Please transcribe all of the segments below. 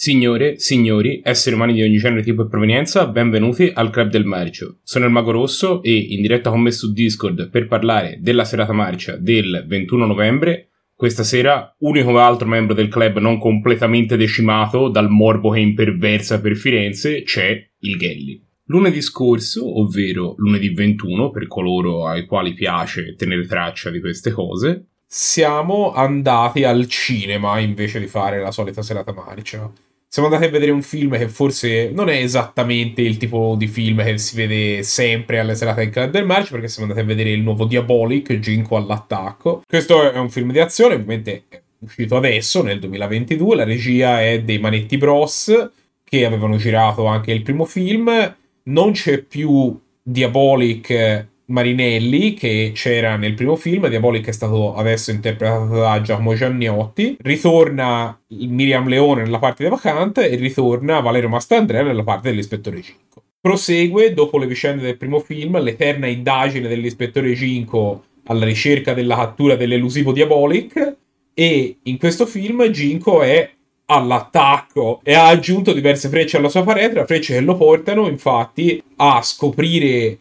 Signore, signori, esseri umani di ogni genere, tipo e provenienza, benvenuti al Club del Marcio. Sono il Mago Rosso e in diretta con me su Discord per parlare della serata marcia del 21 novembre. Questa sera, unico altro membro del club non completamente decimato dal morbo che imperversa per Firenze, c'è il Gelli. Lunedì scorso, ovvero lunedì 21, per coloro ai quali piace tenere traccia di queste cose, siamo andati al cinema invece di fare la solita serata marcia siamo andati a vedere un film che forse non è esattamente il tipo di film che si vede sempre alle serate del Club del March, perché siamo andati a vedere il nuovo Diabolic, Ginko all'attacco. Questo è un film di azione, ovviamente è uscito adesso, nel 2022, la regia è dei Manetti Bros, che avevano girato anche il primo film. Non c'è più Diabolic Marinelli, che c'era nel primo film, Diabolic è stato adesso interpretato da Giacomo Gianniotti, ritorna Miriam Leone nella parte di Vacant e ritorna Valerio Mastandrea nella parte dell'ispettore Ginco. Prosegue, dopo le vicende del primo film, l'eterna indagine dell'ispettore Ginco alla ricerca della cattura dell'elusivo Diabolic e in questo film Ginko è all'attacco e ha aggiunto diverse frecce alla sua paretra, frecce che lo portano infatti a scoprire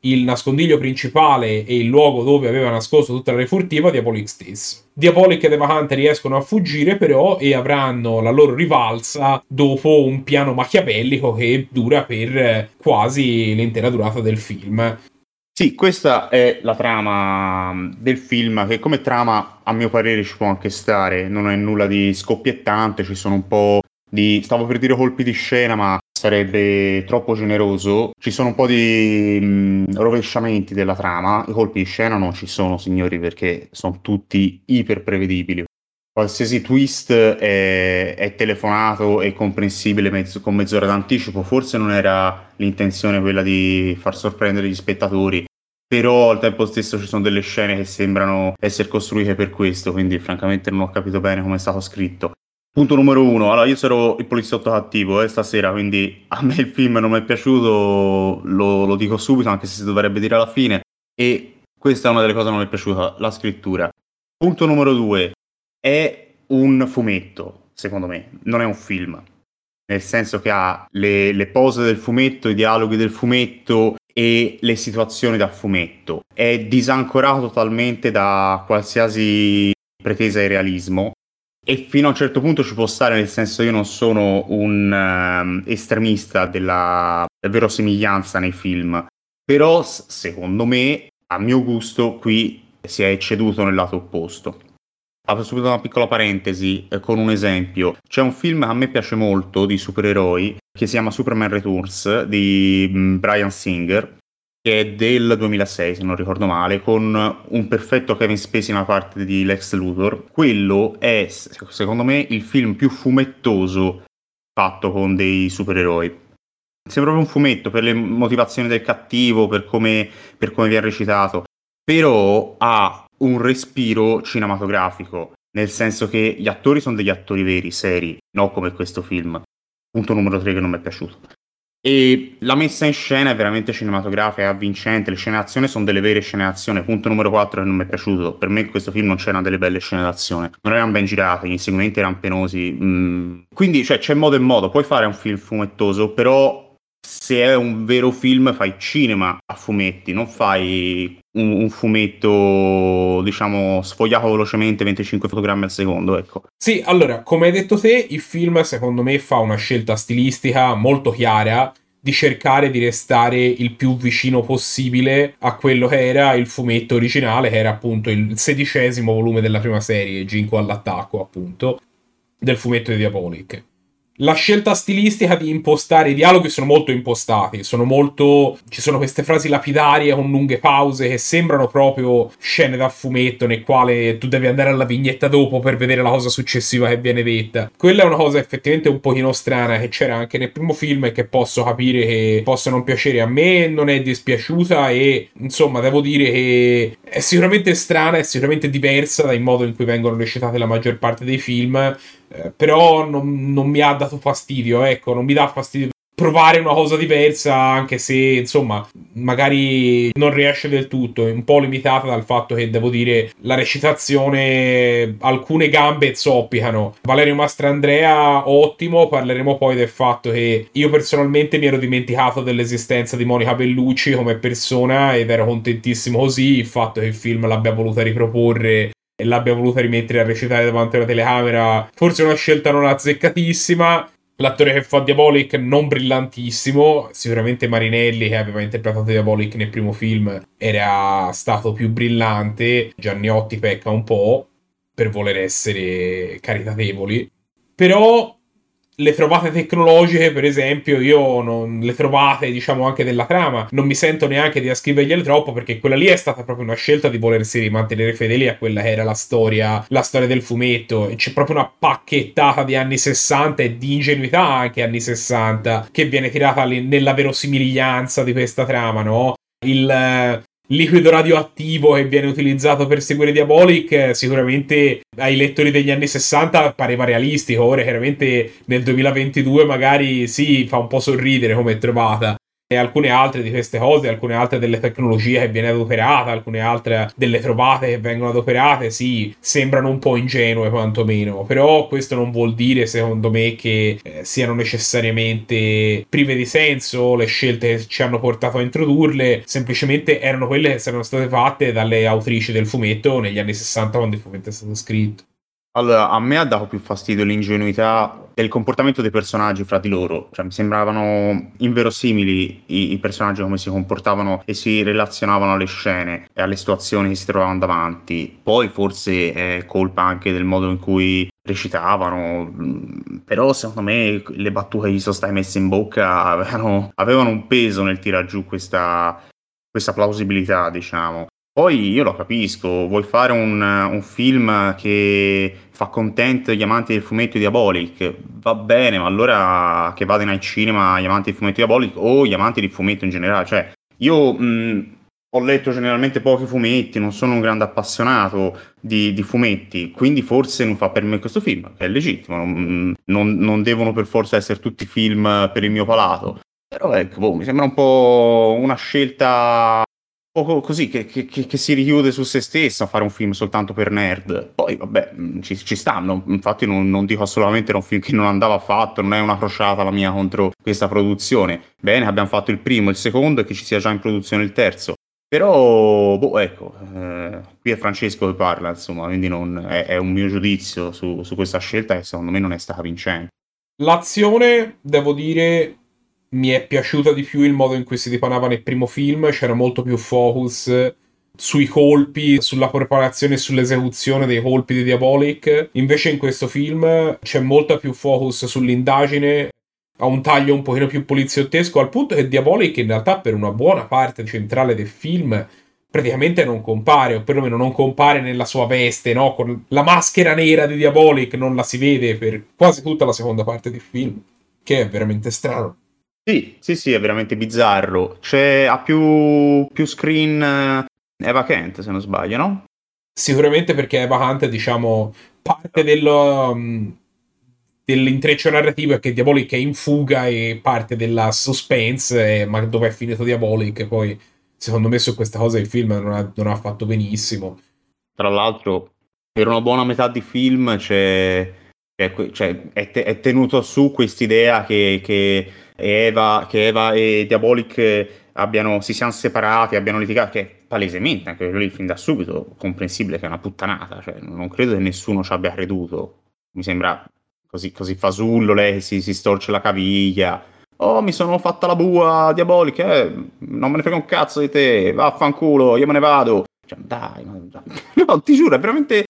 il nascondiglio principale e il luogo dove aveva nascosto tutta la refurtiva Diabolic stesso. Diabolic e The Vacante riescono a fuggire però e avranno la loro rivalsa dopo un piano machiavellico che dura per quasi l'intera durata del film. Sì, questa è la trama del film che come trama a mio parere ci può anche stare, non è nulla di scoppiettante, ci sono un po' di, stavo per dire colpi di scena, ma sarebbe troppo generoso. Ci sono un po' di mh, rovesciamenti della trama, i colpi di scena non ci sono, signori, perché sono tutti iper prevedibili. Qualsiasi twist è, è telefonato e comprensibile mezzo, con mezz'ora d'anticipo, forse non era l'intenzione quella di far sorprendere gli spettatori, però al tempo stesso ci sono delle scene che sembrano essere costruite per questo, quindi francamente non ho capito bene come è stato scritto. Punto numero uno, allora io sarò il poliziotto cattivo eh, stasera, quindi a me il film non mi è piaciuto, lo, lo, dico subito, anche se si dovrebbe dire alla fine, e questa è una delle cose che non mi è piaciuta, la scrittura. Punto numero due, è un fumetto, secondo me, non è un film, nel senso che ha le, le pose del fumetto, i dialoghi del fumetto e le situazioni da fumetto. È disancorato totalmente da qualsiasi pretesa di realismo e fino a un certo punto ci può stare, nel senso io non sono un um, estremista della verosimiglianza nei film, però secondo me, a mio gusto, qui si è ecceduto nel lato opposto. Apro subito una piccola parentesi eh, con un esempio. C'è un film che a me piace molto di supereroi che si chiama Superman Returns di Brian Singer che è del 2006 se non ricordo male, con un perfetto Kevin Spacey nella parte di Lex Luthor. Quello è, secondo me, il film più fumettoso fatto con dei supereroi. Sembra proprio un fumetto per le motivazioni del cattivo, per come, per come viene recitato, però ha un respiro cinematografico, nel senso che gli attori sono degli attori veri, seri, non come questo film. Punto numero 3 che non mi è piaciuto. E la messa in scena è veramente cinematografica, è avvincente, le scene d'azione sono delle vere scene d'azione. Punto numero 4 che non mi è piaciuto. Per me in questo film non c'erano delle belle scene d'azione. Non erano ben girate, gli inseguimenti erano penosi. Mm. Quindi cioè, c'è modo e modo. Puoi fare un film fumettoso, però se è un vero film fai cinema a fumetti, non fai un, un, fumetto, diciamo, sfogliato velocemente 25 fotogrammi al secondo, ecco. Sì, allora, come hai detto te, il film secondo me fa una scelta stilistica molto chiara di cercare di restare il più vicino possibile a quello che era il fumetto originale, che era appunto il sedicesimo volume della prima serie, Ginko all'attacco, appunto, del fumetto di Diabolic la scelta stilistica di impostare i dialoghi sono molto impostati, sono molto... ci sono queste frasi lapidarie con lunghe pause che sembrano proprio scene da fumetto nel quale tu devi andare alla vignetta dopo per vedere la cosa successiva che viene detta. Quella è una cosa effettivamente un pochino strana che c'era anche nel primo film e che posso capire che possa non piacere a me, non è dispiaciuta e insomma devo dire che è sicuramente strana, è sicuramente diversa dal modo in cui vengono recitate la maggior parte dei film eh, però non, non, mi ha dato fastidio, ecco, non mi dà fastidio provare una cosa diversa, anche se insomma, magari non riesce del tutto. È un po' limitata dal fatto che devo dire la recitazione, alcune gambe zoppicano. Valerio Mastrandrea, ottimo. Parleremo poi del fatto che io personalmente mi ero dimenticato dell'esistenza di Monica Bellucci come persona ed ero contentissimo così. Il fatto che il film l'abbia voluta riproporre e l'abbia voluta rimettere a recitare davanti alla telecamera, forse una scelta non azzeccatissima. L'attore che fa Diabolic non brillantissimo, sicuramente Marinelli che aveva interpretato Diabolic nel primo film era stato più brillante, Gianniotti pecca un po' per voler essere caritatevoli, però le trovate tecnologiche, per esempio, io non le trovate, diciamo, anche della trama. Non mi sento neanche di ascrivergliele troppo perché quella lì è stata proprio una scelta di volersi mantenere fedeli a quella che era la storia, la storia del fumetto. E c'è proprio una pacchettata di anni 60 e di ingenuità anche anni 60 che viene tirata nella verosimiglianza di questa trama, no? Il, liquido radioattivo che viene utilizzato per seguire Diabolic sicuramente ai lettori degli anni 60 pareva realistico ora chiaramente nel 2022 magari sì fa un po' sorridere come trovata e alcune altre di queste cose, alcune altre delle tecnologie che viene adoperata, alcune altre delle trovate che vengono adoperate, sì, sembrano un po' ingenue quantomeno, però questo non vuol dire secondo me che eh, siano necessariamente prive di senso le scelte che ci hanno portato a introdurle, semplicemente erano quelle che erano state fatte dalle autrici del fumetto negli anni 60 quando il fumetto è stato scritto. Allora, a me ha dato più fastidio l'ingenuità del comportamento dei personaggi fra di loro, cioè mi sembravano inverosimili i, i, personaggi come si comportavano e si relazionavano alle scene e alle situazioni che si trovavano davanti. Poi forse è colpa anche del modo in cui recitavano, però secondo me le battute che gli sono state messe in bocca avevano, avevano un peso nel tirare giù questa, questa plausibilità, diciamo. Poi io lo capisco, vuoi fare un, un film che fa contento gli amanti del fumetto Diabolic, va bene, ma allora che vadano al cinema gli amanti del fumetto Diabolic o gli amanti del fumetto in generale. Cioè, io mh, ho letto generalmente pochi fumetti, non sono un grande appassionato di, di, fumetti, quindi forse non fa per me questo film, è legittimo, non, non, non devono per forza essere tutti film per il mio palato. Però ecco, boh, mi sembra un po' una scelta poco così che, che, che, si richiude su se stesso a fare un film soltanto per nerd. Poi, vabbè, mm, ci, ci stanno. Infatti, non, non, dico assolutamente era un film che non andava fatto, non è una crociata la mia contro questa produzione. Bene, abbiamo fatto il primo, il secondo e che ci sia già in produzione il terzo. Però, boh, ecco, eh, qui è Francesco che parla, insomma, quindi non, è, è, un mio giudizio su, su questa scelta che secondo me non è stata vincente. L'azione, devo dire, mi è piaciuta di più il modo in cui si dipanava nel primo film, c'era molto più focus sui colpi, sulla preparazione e sull'esecuzione dei colpi di Diabolic. Invece in questo film c'è molta più focus sull'indagine, ha un taglio un pochino più poliziottesco, al punto che Diabolic in realtà per una buona parte centrale del film praticamente non compare, o perlomeno non compare nella sua veste, no? Con la maschera nera di Diabolic non la si vede per quasi tutta la seconda parte del film, che è veramente strano. Sì, sì, sì, è veramente bizzarro. C'è, ha più, più screen eh, Eva Kent, se non sbaglio, no? Sicuramente perché Eva Kent, diciamo, parte dello, um, dell'intreccio narrativo è che Diabolic è in fuga e parte della suspense, ma dove è finito Diabolic, poi secondo me su questa cosa il film non ha, non ha fatto benissimo. Tra l'altro, per una buona metà di film c'è, c'è, cioè, è, te, è tenuto su quest'idea che, che Eva, che Eva e Diabolic abbiano, si siano separati, abbiano litigato, che palesemente anche lì fin da subito comprensibile che è una puttanata, cioè, non credo che nessuno ci abbia creduto. Mi sembra così, così fasullo, lei si, si storce la caviglia. Oh, mi sono fatta la bua diabolica, eh, non me ne frega un cazzo di te, vaffanculo, io me ne vado. Cioè, dai, no, ti giuro, è veramente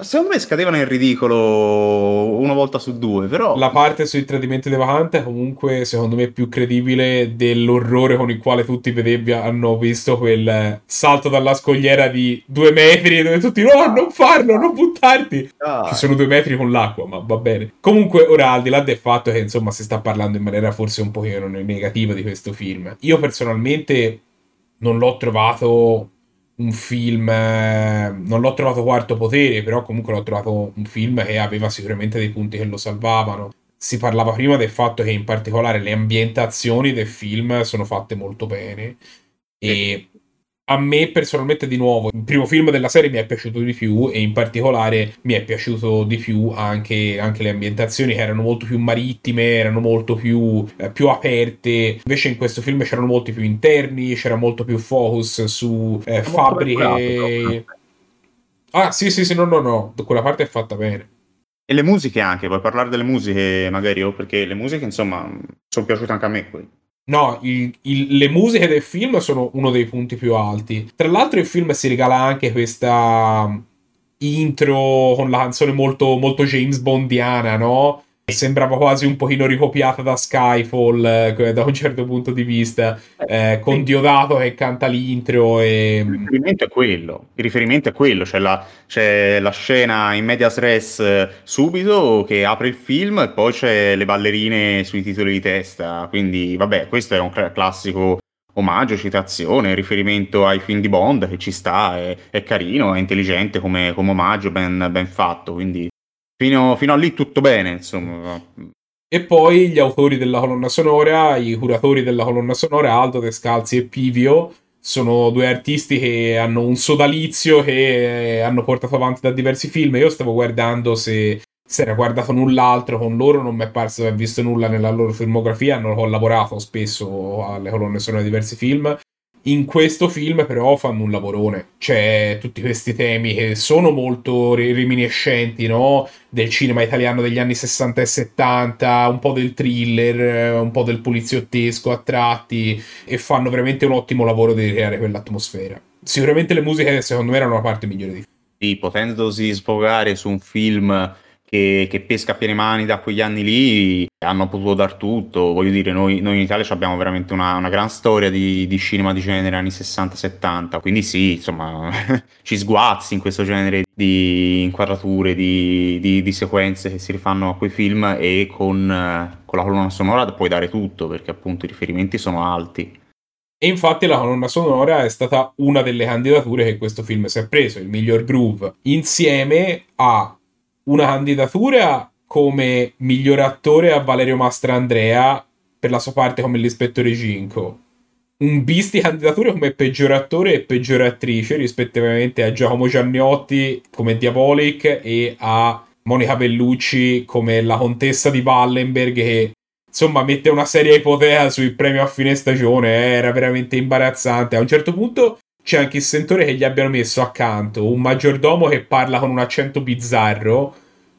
Secondo me scadeva nel ridicolo una volta su due, però... La parte sui tradimenti devastante è comunque, secondo me, più credibile dell'orrore con il quale tutti vedevi hanno visto quel salto dalla scogliera di due metri dove tutti no, non farlo, non buttarti! Ah. Ci sono due metri con l'acqua, ma va bene. Comunque, ora, al di là del fatto che, insomma, si sta parlando in maniera forse un pochino negativa di questo film, io personalmente non l'ho trovato un film, eh, non l'ho trovato quarto potere, però comunque l'ho trovato un film che aveva sicuramente dei punti che lo salvavano. si parlava prima del fatto che in particolare le ambientazioni del film sono fatte molto bene e a me personalmente di nuovo il primo film della serie mi è piaciuto di più e in particolare mi è piaciuto di più anche, anche le ambientazioni che erano molto più marittime erano molto più, eh, più, aperte. Invece in questo film c'erano molti più interni c'era molto più focus su eh, fabbriche ah sì sì sì no no no quella parte è fatta bene. E le musiche anche, vuoi parlare delle musiche magari o perché le musiche insomma sono piaciute anche a me poi. No, il, il, le musiche del film sono uno dei punti più alti. Tra l'altro il film si regala anche questa intro con la canzone molto, molto James Bondiana, no? Sembrava quasi un pochino ricopiata da Skyfall eh, da un certo punto di vista eh, con Diodato che canta l'intro e... il riferimento è quello il riferimento è quello. C'è la, c'è la scena in medias res eh, subito che apre il film e poi c'è le ballerine sui titoli di testa. Quindi vabbè questo è un classico omaggio, citazione, riferimento ai film di Bond che ci sta, è, è carino, è intelligente come, come omaggio, ben, ben fatto, quindi Fino, fino a lì tutto bene, insomma. E poi gli autori della colonna sonora, i curatori della colonna sonora, Aldo Descalzi e Pivio, sono due artisti che hanno un sodalizio che hanno portato avanti da diversi film. Io stavo guardando se si era guardato null'altro con loro, non mi è parso di aver visto nulla nella loro filmografia. Hanno collaborato spesso alle colonne sonore di diversi film. In questo film però fanno un lavorone, c'è tutti questi temi che sono molto reminiscenti, no? Del cinema italiano degli anni 60 e 70, un po' del thriller, un po' del poliziottesco a tratti e fanno veramente un ottimo lavoro di creare quell'atmosfera. Sicuramente le musiche secondo me erano la parte migliore di film. Sì, potendosi sfogare su un film che, che, pesca a piene mani da quegli anni lì hanno potuto dar tutto. Voglio dire, noi, noi in Italia abbiamo veramente una, una gran storia di, di, cinema di genere anni 60-70. Quindi sì, insomma, ci sguazzi in questo genere di inquadrature, di, di, di, sequenze che si rifanno a quei film e con, con la colonna sonora puoi dare tutto perché appunto i riferimenti sono alti. E infatti la colonna sonora è stata una delle candidature che questo film si è preso, il miglior groove, insieme a una candidatura come miglior attore a Valerio Mastrandrea per la sua parte come l'ispettore Ginko. Un bis di candidature come peggior attore e peggior attrice rispettivamente a Giacomo Gianniotti come Diabolic e a Monica Bellucci come la contessa di Wallenberg che insomma mette una seria ipoteca sul premio a fine stagione eh, era veramente imbarazzante a un certo punto c'è anche il sentore che gli abbiano messo accanto un maggiordomo che parla con un accento bizzarro,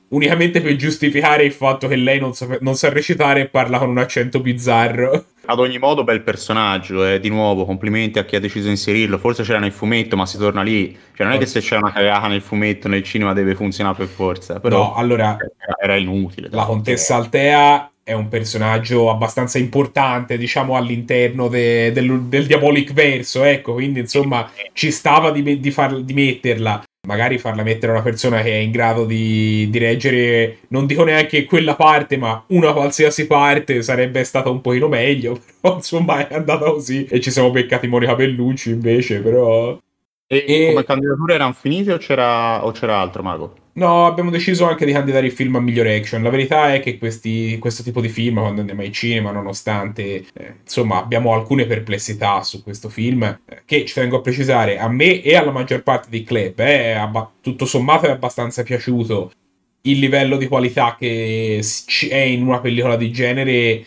unicamente per giustificare il fatto che lei non sa, non sa recitare e parla con un accento bizzarro. Ad ogni modo, bel personaggio, eh. di nuovo complimenti a chi ha deciso di inserirlo. Forse c'era nel fumetto, ma si torna lì. Cioè, non è che se c'è una cagata nel fumetto, nel cinema deve funzionare per forza. Però no, allora era inutile. La contessa Altea è un personaggio abbastanza importante, diciamo, all'interno de, del, del Diabolic verso, ecco, quindi insomma ci stava di, di, far, di, metterla. Magari farla mettere una persona che è in grado di, di, reggere, non dico neanche quella parte, ma una qualsiasi parte sarebbe stata un pochino meglio. Però insomma è andata così. E ci siamo beccati Monica Bellucci invece, però. E, e... come candidature erano finite o c'era, o c'era altro, Mago? No, abbiamo deciso anche di candidare il film a migliore action. La verità è che questi, questo tipo di film, quando andiamo ai cinema, nonostante eh, insomma abbiamo alcune perplessità su questo film, eh, che ci tengo a precisare, a me e alla maggior parte dei club, eh, abba- tutto sommato è abbastanza piaciuto il livello di qualità che è in una pellicola di genere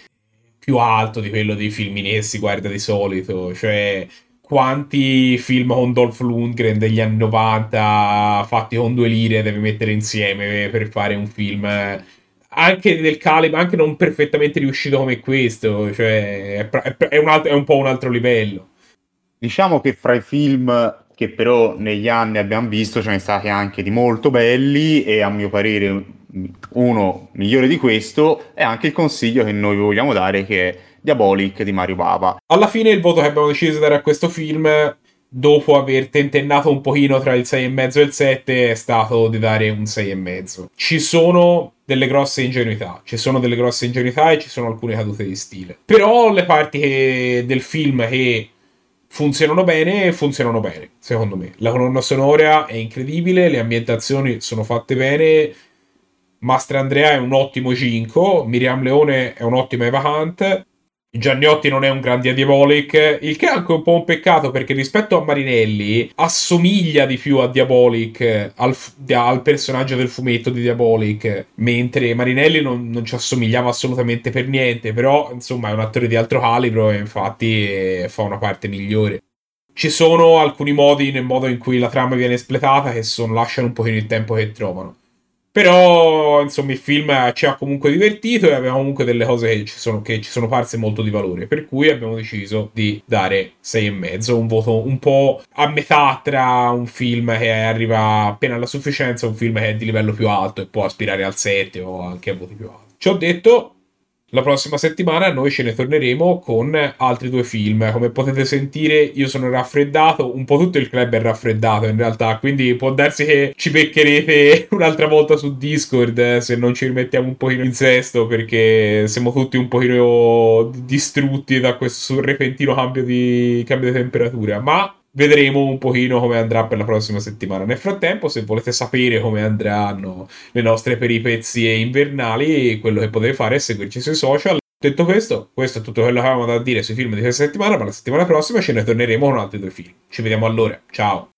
più alto di quello dei film in essi, guarda di solito. Cioè, quanti film con Dolph Lundgren degli anni 90 fatti con due lire devi mettere insieme per fare un film anche del calibro, anche non perfettamente riuscito come questo, cioè è, un, altro, è un po' un altro livello. Diciamo che fra i film che però negli anni abbiamo visto ce ne stati anche di molto belli e a mio parere uno migliore di questo è anche il consiglio che noi vogliamo dare che è Diabolic di Mario Bava. Alla fine il voto che abbiamo deciso di dare a questo film, dopo aver tentennato un pochino tra il 6,5 e il 7, è stato di dare un 6,5. Ci sono delle grosse ingenuità, ci sono delle grosse ingenuità e ci sono alcune cadute di stile. Però le parti che, del film che funzionano bene, funzionano bene, secondo me. La colonna sonora è incredibile, le ambientazioni sono fatte bene, Mastandrea è un ottimo Ginko, Miriam Leone è un'ottima Eva Hunt, Gianniotti non è un grande Diabolic, il che è anche un po' un peccato perché rispetto a Marinelli assomiglia di più a Diabolic, al, al personaggio del fumetto di Diabolic, mentre Marinelli non, non, ci assomigliava assolutamente per niente, però insomma è un attore di altro calibro e infatti eh, fa una parte migliore. Ci sono alcuni modi nel modo in cui la trama viene espletata che sono, lasciano un pochino il tempo che trovano. Però, insomma, il film ci ha comunque divertito e abbiamo comunque delle cose che ci sono, che ci sono parse molto di valore. Per cui abbiamo deciso di dare 6,5, un voto un po' a metà tra un film che arriva appena alla sufficienza e un film che è di livello più alto e può aspirare al 7 o anche a voti più alti. Ci ho detto, la prossima settimana noi ce ne torneremo con altri due film. Come potete sentire, io sono raffreddato. Un po' tutto il club è raffreddato in realtà. Quindi può darsi che ci beccherete un'altra volta su Discord eh, se non ci rimettiamo un pochino in sesto. Perché siamo tutti un pochino distrutti da questo repentino cambio di, cambio di temperatura. Ma vedremo un pochino come andrà per la prossima settimana. Nel frattempo, se volete sapere come andranno le nostre peripezie invernali, quello che potete fare è seguirci sui social. Detto questo, questo è tutto quello che avevamo da dire sui film di questa settimana, ma la settimana prossima ce ne torneremo con altri due film. Ci vediamo allora, ciao!